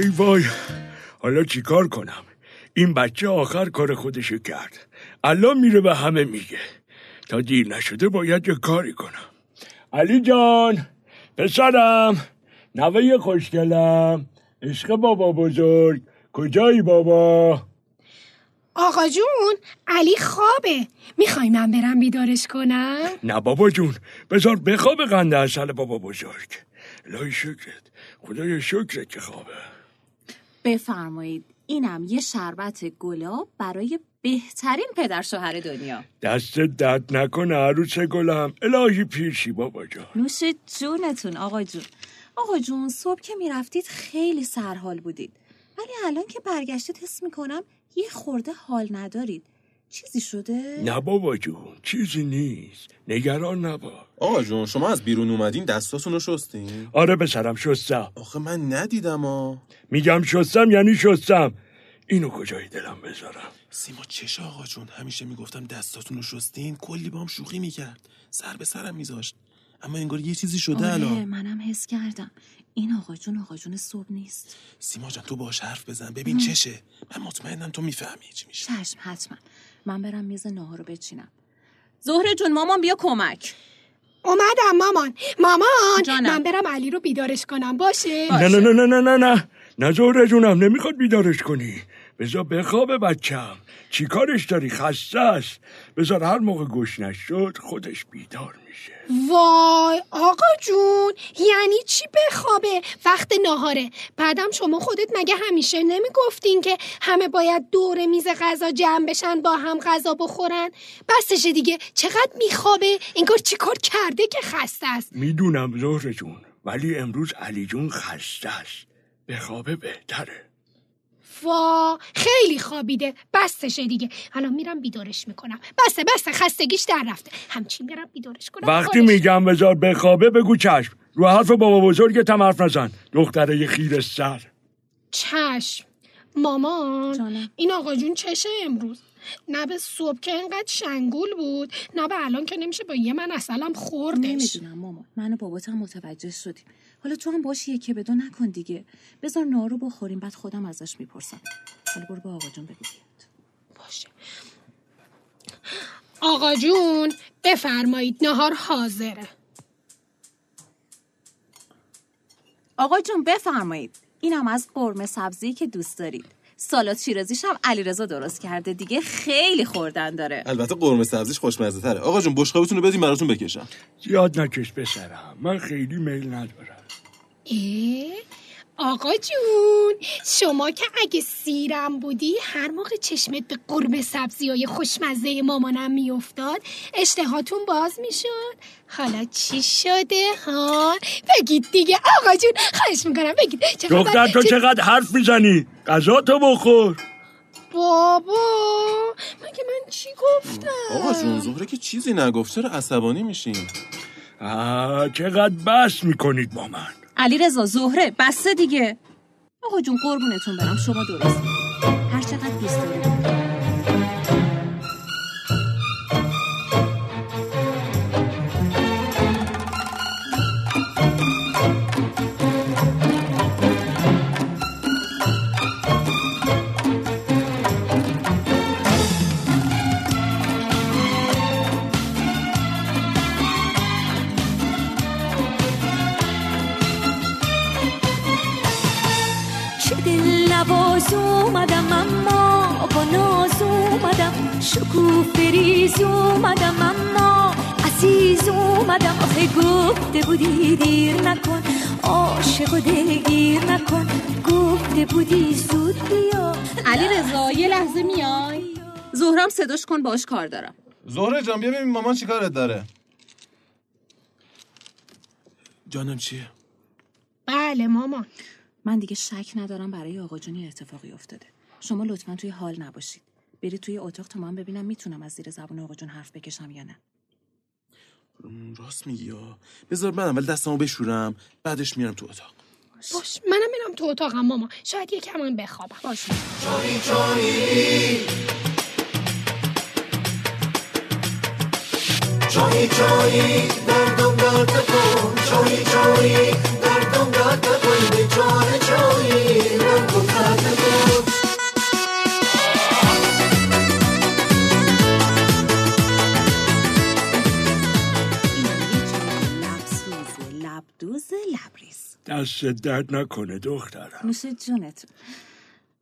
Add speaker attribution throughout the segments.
Speaker 1: ای وای. حالا چیکار کنم؟ این بچه آخر کار خودشو کرد. الان میره به همه میگه. تا دیر نشده باید یه کاری کنم. علی جان پسرم نوه خوشگلم. عشق بابا بزرگ. کجایی بابا؟
Speaker 2: آقا جون علی خوابه. می‌خوای من برم بیدارش کنم؟
Speaker 1: نه بابا جون بذار بخواب قنده اصل بابا بزرگ. الهی شکرت. خدای شکرت که خوابه.
Speaker 3: بفرمایید. اینم یه شربت گلاب برای بهترین پدر شوهر دنیا.
Speaker 1: دست درد نکنه عروس گلم. الهی پیشی بابا جان.
Speaker 3: نوش جونتون آقا جون. آقا جون صبح که می‌رفتید خیلی سرحال بودید. ولی الان که برگشتید حس می‌کنم یه خورده حال ندارید. چیزی شده؟
Speaker 1: نه بابا جون چیزی نیست. نگران نباش
Speaker 4: آقا جون شما از بیرون اومدین دستاتون رو شستین؟
Speaker 1: آره بسرم شستم.
Speaker 4: آخه من ندیدم آ
Speaker 1: میگم شستم یعنی شستم. اینو کجای دلم بذارم؟
Speaker 4: سیما چش آقا جون همیشه می‌گفتم دستاتون رو شستین کلی بام شوخی می‌کرد. سر به سرم میذاشت. اما انگار یه چیزی شده
Speaker 3: آره
Speaker 4: الان.
Speaker 3: منم حس کردم. این آقا جون آقا جون صبح نیست.
Speaker 4: سیما جان تو باش حرف بزن. ببین مم. چشه. من مطمئنم تو می‌فهمی چی میشه.
Speaker 3: چشم حتما. من برم میز ناهار رو بچینم. زهره جون مامان بیا کمک.
Speaker 2: اومدم مامان. مامان
Speaker 3: جانم.
Speaker 2: من برم علی رو بیدارش کنم. باشه,
Speaker 1: باشه. نه نه نه نه نه نه. نه زهره جونم نمی‌خواد بیدارش کنی. بذار بخوابه بچم. چی کارش داری؟ خسته است. بذار هر موقع گوش نشد خودش بیدار میشه.
Speaker 2: وای آقا جون یعنی چی بخوابه؟ وقت ناهاره. بعدم شما خودت مگه همیشه نمی‌گفتین که همه باید دور میز غذا جمع بشن با هم غذا بخورن؟ بسشه دیگه. چقدر میخوابه؟ انگار چی کار کرده که خسته است؟
Speaker 1: می‌دونم زهره جون ولی امروز علی جون خسته است. بخوابه بهتره.
Speaker 2: وا خیلی خوابیده. بستشه دیگه. الان میرم بیدارش می‌کنم. بسته بسته خستگیش در رفته. همچین میرم بیدارش کنم.
Speaker 1: وقتی میگم بذار بخوابه بگو چشم. رو حرف بابا بزرگت هم حرف نزن. دختره خیر سر.
Speaker 2: چشم. مامان
Speaker 3: جانم.
Speaker 2: این آقا جون چشه امروز؟ نه به صبح که انقدر شنگول بود نه به الان که نمیشه با یه من اصلم خوردش.
Speaker 3: نمی‌دونم مامان. من و باباتم متوجه شدیم. حالا تو هم باش یکی به دو نکن دیگه. بذار نارو بخوریم بعد خودم ازش می‌پرسم. حالا برو به آقا جون بگو بیاد.
Speaker 2: باشه. آقا جون بفرمایید نهار حاضره
Speaker 3: آقا جون بفرمایید. اینم از قرمه سبزی که دوست دارید. سالاد شیرازیش هم علیرضا درست کرده دیگه خیلی خوردن داره.
Speaker 4: البته قرمه سبزیش خوشمزه تره آقا جون بشقابتون رو بدین براتون بکشم.
Speaker 1: زیاد نکش بسرم من خیلی میل ندارم؟
Speaker 2: آقا جون شما که اگه سیرم بودی هر موقع چشمت به قرمه سبزی های خوشمزه مامانم میافتاد اشتهاتون باز می‌شد. حالا چی شده ها؟ بگید دیگه. آقا جون خواهش می‌کنم بگید.
Speaker 1: دختر تو چقدر حرف می‌زنی؟ غذا تو بخور.
Speaker 2: بابا مگه من چی گفتم؟
Speaker 4: آقا جون زهره که چیزی نگفت چرا عصبانی میشین؟
Speaker 1: آه چقدر بس می‌کنید با من.
Speaker 3: علیرضا زهره بسته دیگه. آقا جون قربونتون برم شما درست. هر چقدر دوست دارید.
Speaker 5: چه دل نواز اومدم اما با ناز اومدم شکوه فریز اومدم اما عزیز اومدم آخه گفته بودی دیر نکن عاشق و دلگیر نکن گفته بودی زود بیا
Speaker 3: علیرضا یه لحظه میای؟ زهرم صداش کن باش کار دارم.
Speaker 4: زهره جان بیا ببین مامان چیکارت داره. جانم چیه؟
Speaker 2: بله مامان.
Speaker 3: من دیگه شک ندارم برای آقا جونی اتفاقی افتاده. شما لطفا توی حال نباشید. برید توی اتاق تا من ببینم می‌تونم از زیر زبون آقا جون حرف بکشم یا نه.
Speaker 4: راست میگی یا؟ بذار من اول دستمو بشورم بعدش میرم تو اتاق.
Speaker 2: باش منم میرم تو اتاقم ماما. شاید یکم من بخوابم.
Speaker 3: باشه
Speaker 6: چایی چایی دردم درد کن چایی چایی دردم کن
Speaker 1: دست درد نکنه دخترم.
Speaker 3: نوش جونتون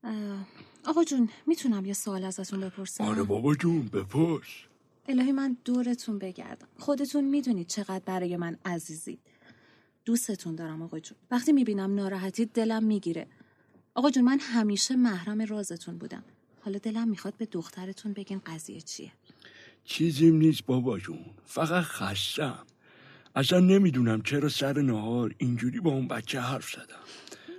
Speaker 3: اه، آقا جون می‌تونم یه سوال ازتون بپرسم؟
Speaker 1: آره بابا جون بپرس.
Speaker 3: الهی من دورتون بگردم. خودتون می‌دونید چقدر برای من عزیزید. دوستتون دارم آقا جون. وقتی می‌بینم ناراحتید دلم می‌گیره. آقا جون من همیشه محرم رازتون بودم. حالا دلم می‌خواد به دخترتون بگین قضیه چیه؟
Speaker 1: چیزیم نیست بابا جون. فقط خستم اصلا نمی‌دونم چرا سر نهار اینجوری با اون بچه حرف زدم.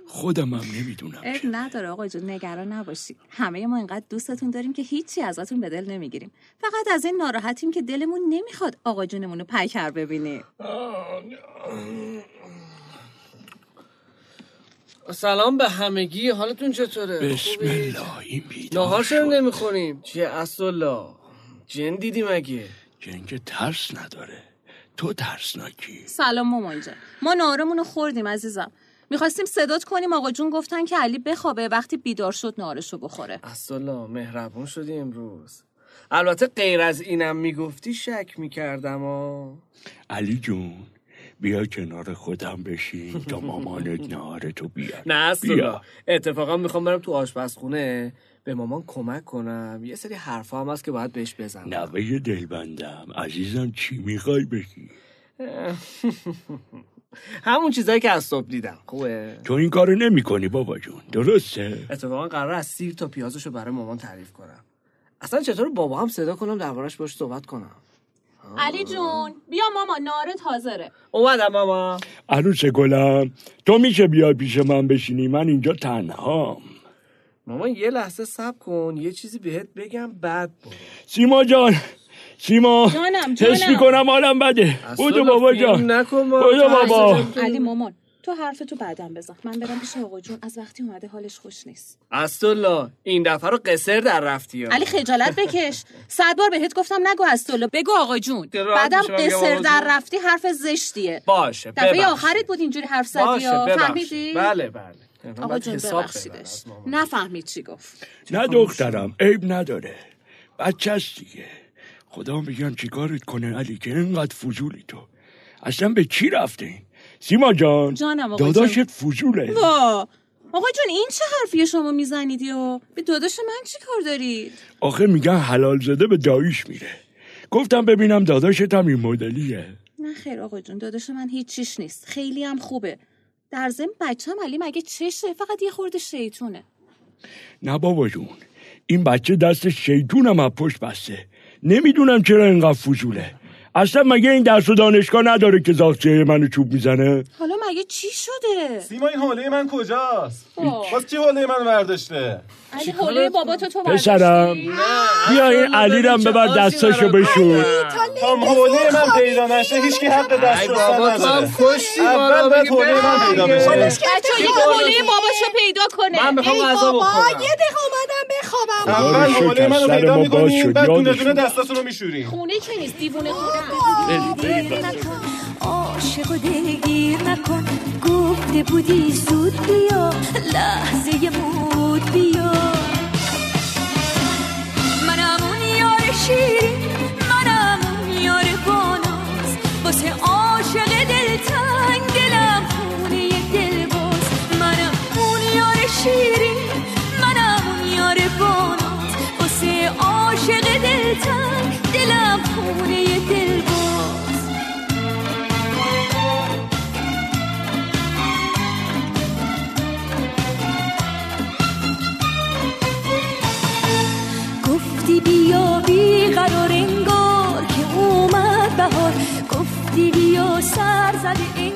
Speaker 1: خودم هم نمی‌دونم چرا.
Speaker 3: نداره آقا جون نگران نباشید همه ما اینقدر دوستتون داریم که هیچی ازتون به دل نمی‌گیریم. فقط از این ناراحتیم که دلمون نمی‌خواد آقا جونمون رو پیکر ببینیم
Speaker 7: سلام به همگی. حالتون چطوره؟
Speaker 1: بسم؟ الله این بیدار
Speaker 7: نهار چرا. نمی‌خوریم چیه؟ اصلا جن دیدی مگه؟
Speaker 1: جنگ ترس نداره. تو ترسناکی.
Speaker 3: سلام مامان جان. ما نارمون رو خوردیم عزیزم. می‌خواستیم صدات کنیم. آقا جون گفتن که علی بخوابه وقتی بیدار شد نارشو بخوره.
Speaker 7: اصلا مهربون شدی امروز. البته غیر از اینم می‌گفتی شک می‌کردم آ
Speaker 1: علی جون بیا کنار خودم بشین تا مامانت نهار تو بیار
Speaker 7: نه اصلا.
Speaker 1: بیا.
Speaker 7: اتفاقا می‌خوام برم تو آشپزخونه. به مامان کمک کنم. یه سری حرفا هم هست که باید بهش بزنم.
Speaker 1: نوه دلبندم. عزیزم چی می‌خوای بگی؟
Speaker 7: همون چیزایی که از صبح دیدم. خوبه.
Speaker 1: تو این کارو نمی کنی بابا جون. درسته؟
Speaker 7: اتفاقا قرار از سیر تا پیازشو برای مامان تعریف کنم. اصلا چطور بابا هم صدا کنم دربارش باش صحبت کنم؟
Speaker 3: علی جون بیا ماما نارت حاضره
Speaker 7: اومدم ماما.
Speaker 1: عروس گلم تو میشه بیا پیش من بشینی؟ من اینجا تنهام.
Speaker 7: مامان یه لحظه صبر کن. یه چیزی بهت بگم بعد برو.
Speaker 1: سیما جان سیما
Speaker 3: جانم،
Speaker 1: حس
Speaker 3: جانم.
Speaker 1: می‌کنم حالم بده. بودو بابا جان.
Speaker 7: نکن.
Speaker 1: بودو بابا.
Speaker 3: علی مامان. تو حرف تو بعدم بزن من برم پیش آقا جون. از وقتی اومده حالش خوش نیست.
Speaker 7: اسدالله این دفعه رو قصر در رفتی ها.
Speaker 3: علی خجالت بکش. صد بار بهت گفتم نگو استولا. بگو آقا جون. بعدم قصر در. رفتی حرف زشتیه.
Speaker 7: باشه
Speaker 3: دفعه. آخرت بود اینجوری حرف زدی. فهمیدی؟
Speaker 7: بله بله.
Speaker 3: آقا جون ببخشیدش. نفهمید چی گفت.
Speaker 1: نه دخترم عیب نداره. بچه است دیگه. خدا میگم چیکارت کنه علی که اینقدر فضولی تو. اصلا به چی رفته این؟ سیما جان
Speaker 3: جانم آقا
Speaker 1: داداشت فضوله.
Speaker 3: وا. آقا جون این چه حرفیه شما می‌زنید یا؟ به داداش من چی کار دارید؟
Speaker 1: آخه میگن حلال زده به داییش میره. گفتم ببینم داداشت هم این مدلیه.
Speaker 3: نه خیر آقا جون داداش من هیچ چیش نیست. خیلی هم خوبه. در ضمن بچم علی مگه چشه؟ فقط یه خورده شیطونه.
Speaker 1: نه بابا جون این بچه دست شیطونم از پشت بسته. نمی‌دونم چرا اینقدر فضوله. اصلا مگه این درس و دانشگاه نداره که زاغچه منو چوب می‌زنه؟
Speaker 3: حالا مگه چی شده؟
Speaker 4: سیما این حوله من کجاست؟
Speaker 3: آه.
Speaker 4: باز کی حوله من ورداشته؟
Speaker 3: علی حوله بابا تو تو
Speaker 1: پسرم.
Speaker 3: برداشتی؟
Speaker 1: بیا این علی رم ببر دستاشو بشون
Speaker 4: تا حوله من پیدا نشه هیچ کی حق دست
Speaker 7: بابا تو هم کشتی
Speaker 4: اول باید حوله من پیدا بشه.
Speaker 3: بچه یه حوله باباشو پیدا کنه.
Speaker 7: من می‌خوام غذا
Speaker 2: بابا
Speaker 7: بخورم.
Speaker 2: یه دقیقه اومدم بخوابم.
Speaker 4: اول حوله منو پیدا
Speaker 1: شد،
Speaker 4: بعد دونه دونه
Speaker 1: بود.
Speaker 4: دستاتون رو میشوریم.
Speaker 3: خونه که نیست دیوونه بودن
Speaker 5: عاشق و دلگیر نکن. گفته بودی زود بیا. لحظه مود بیا. منم اون یار شیرین قرار انگار که